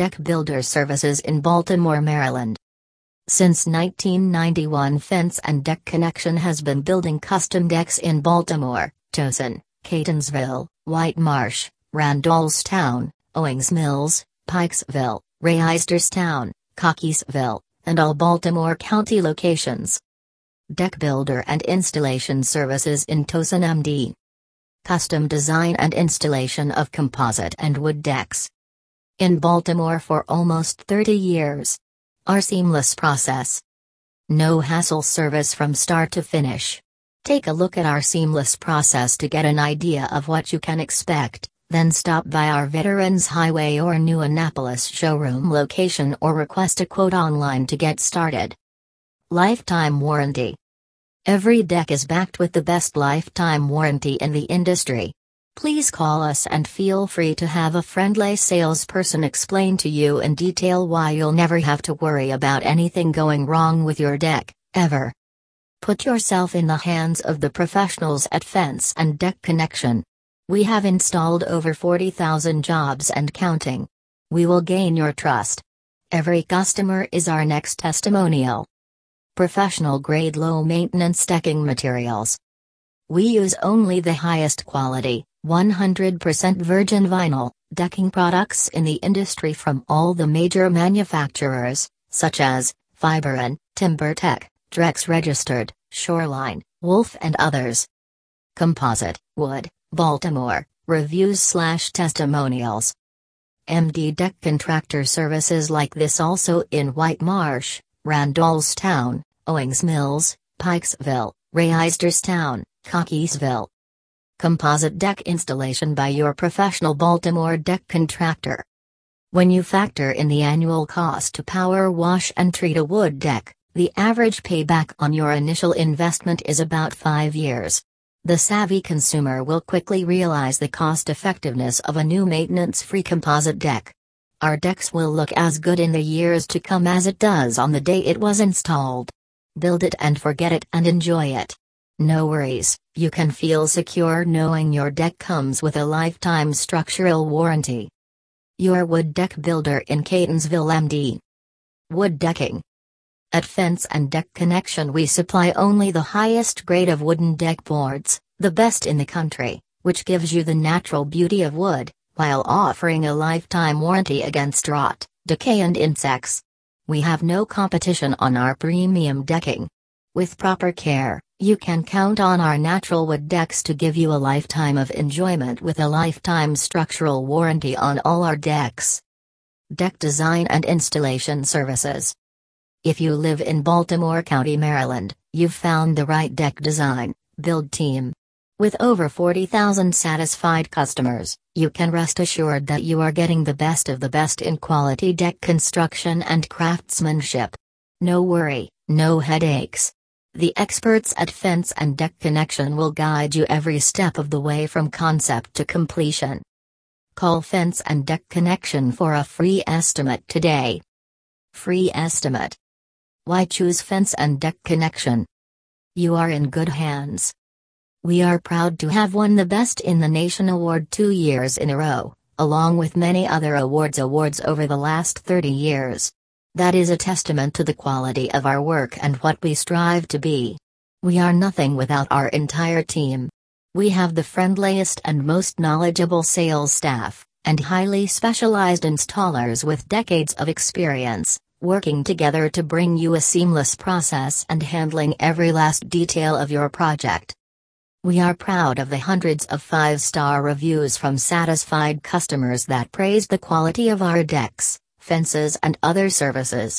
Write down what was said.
Deck Builder Services in Baltimore, Maryland. Since 1991, Fence and Deck Connection has been building custom decks in Baltimore, Towson, Catonsville, White Marsh, Randallstown, Owings Mills, Pikesville, Reisterstown, Cockeysville, and all Baltimore County locations. Deck Builder and Installation Services in Towson MD. Custom design and installation of composite and wood decks. In Baltimore for almost 30 years. Our seamless process. No hassle service from start to finish. Take a look at our seamless process to get an idea of what you can expect, then stop by our Veterans Highway or New Annapolis showroom location or request a quote online to get started. Lifetime Warranty Every deck is backed with the best lifetime warranty in the industry. Please call us and feel free to have a friendly salesperson explain to you in detail why you'll never have to worry about anything going wrong with your deck, ever. Put yourself in the hands of the professionals at Fence and Deck Connection. We have installed over 40,000 jobs and counting. We will gain your trust. Every customer is our next testimonial. Professional grade low maintenance decking materials. We use only the highest quality, 100% virgin vinyl, decking products in the industry from all the major manufacturers, such as Fiberon, TimberTech, Trex Registered, Shoreline, Wolf and others. Composite, Wood, Baltimore, reviews slash testimonials. MD Deck Contractor services like this also in White Marsh, Randallstown, Owings Mills, Pikesville, Reisterstown, Cockeysville, Composite deck installation by your professional Baltimore deck contractor. When you factor in the annual cost to power wash and treat a wood deck, the average payback on your initial investment is about 5 years. The savvy consumer will quickly realize the cost effectiveness of a new maintenance free composite deck. Our decks will look as good in the years to come as it does on the day it was installed. Build it and forget it and enjoy it. No worries, you can feel secure knowing your deck comes with a lifetime structural warranty. Your wood deck builder in Catonsville, MD. Wood decking. At Fence and Deck Connection, we supply only the highest grade of wooden deck boards, the best in the country, which gives you the natural beauty of wood, while offering a lifetime warranty against rot, decay, and insects. We have no competition on our premium decking. With proper care, you can count on our natural wood decks to give you a lifetime of enjoyment with a lifetime structural warranty on all our decks. Deck Design and Installation Services. If you live in Baltimore County, Maryland, you've found the right deck design, build team. With over 40,000 satisfied customers, you can rest assured that you are getting the best of the best in quality deck construction and craftsmanship. No worry, no headaches. The experts at Fence and Deck Connection will guide you every step of the way from concept to completion. Call Fence and Deck Connection for a free estimate today. Free estimate. Why choose Fence and Deck Connection? You are in good hands. We are proud to have won the Best in the Nation award two years in a row, along with many other awards awards over the last 30 years. That is a testament to the quality of our work and what we strive to be. We are nothing without our entire team. We have the friendliest and most knowledgeable sales staff, and highly specialized installers with decades of experience, working together to bring you a seamless process and handling every last detail of your project. We are proud of the hundreds of five star reviews from satisfied customers that praise the quality of our decks, fences, and other services.